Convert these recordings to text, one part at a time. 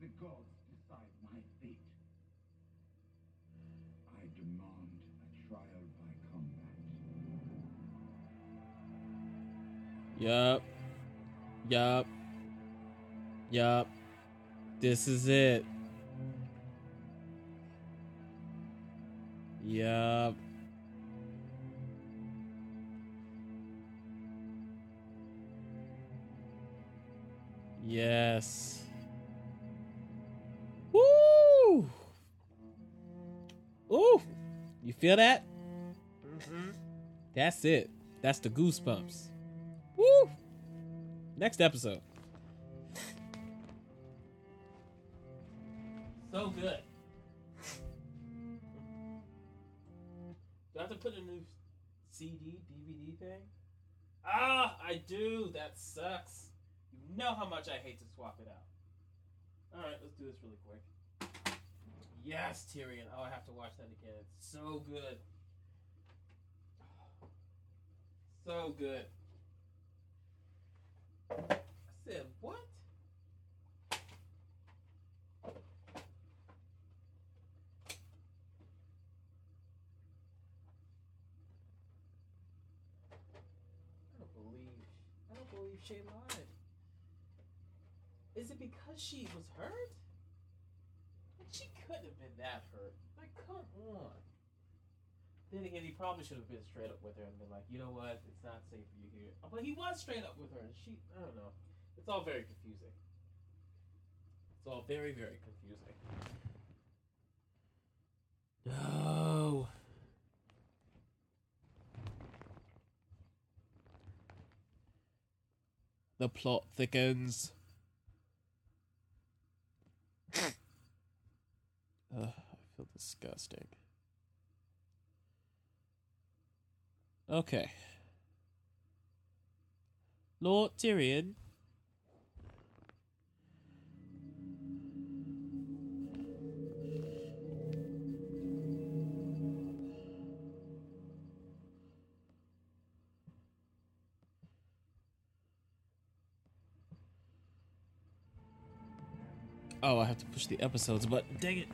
the gods decide my fate. I demand a trial by combat. Yup. Yup. Yup. This is it. Yup. Yes. Ooh! You feel that? That's it. That's the goosebumps. Woo! Next episode. So good. Do I have to put a new CD, DVD thing? Ah, I do. That sucks. You know how much I hate to swap it out. All right, let's do this really quick. Yes, Tyrion. Oh, I have to watch that again. It's so good. So good. I said, what? I don't believe. I don't believe Shae lied. Is it because she was hurt? She couldn't have been that hurt. Like, come on. Then again, he probably should have been straight up with her and been like, you know what, it's not safe for you here. But he was straight up with her, and she, I don't know. It's all very confusing. It's all very, very confusing. No. The plot thickens. Ugh, I feel disgusting. Okay. Lord Tyrion. Oh, I have to push the episodes button. Dang it.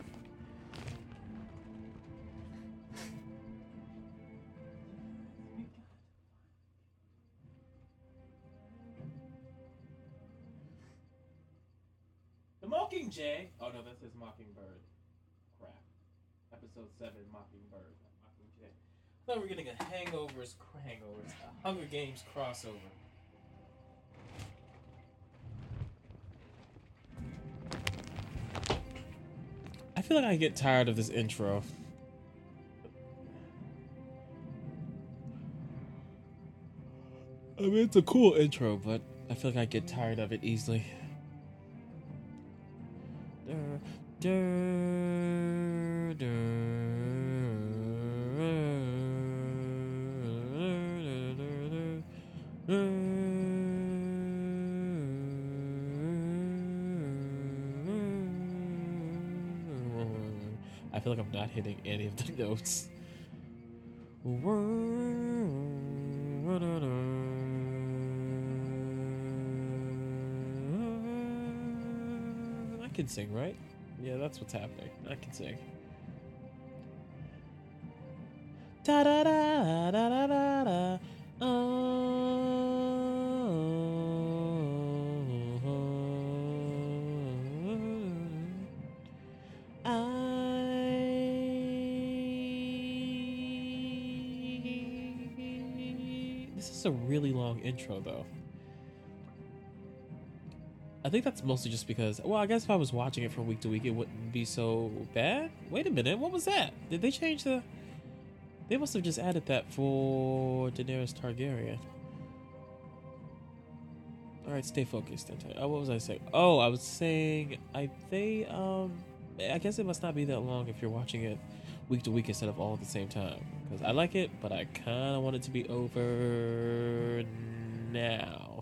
Oh no, that says Mockingbird. Crap. Episode seven, Mockingbird, Mockingjay. I thought we were getting a Hangovers, Hangovers, a Hunger Games crossover. I feel like I get tired of this intro. I mean, it's a cool intro, but I feel like I get tired of it easily. I feel like I'm not hitting any of the notes. Can sing, right? Yeah, that's what's happening. I can sing. Da da da da da da da. I. This is a really long intro, though. I think that's mostly just because, well, I guess if I was watching it from week to week, it wouldn't be so bad. Wait a minute, what was that? Did they change the? They must have just added that for Daenerys Targaryen. All right, stay focused. Oh, what was I saying? Oh, I was saying I they um I guess it must not be that long if you're watching it week to week instead of all at the same time. Because I like it, but I kind of want it to be over now.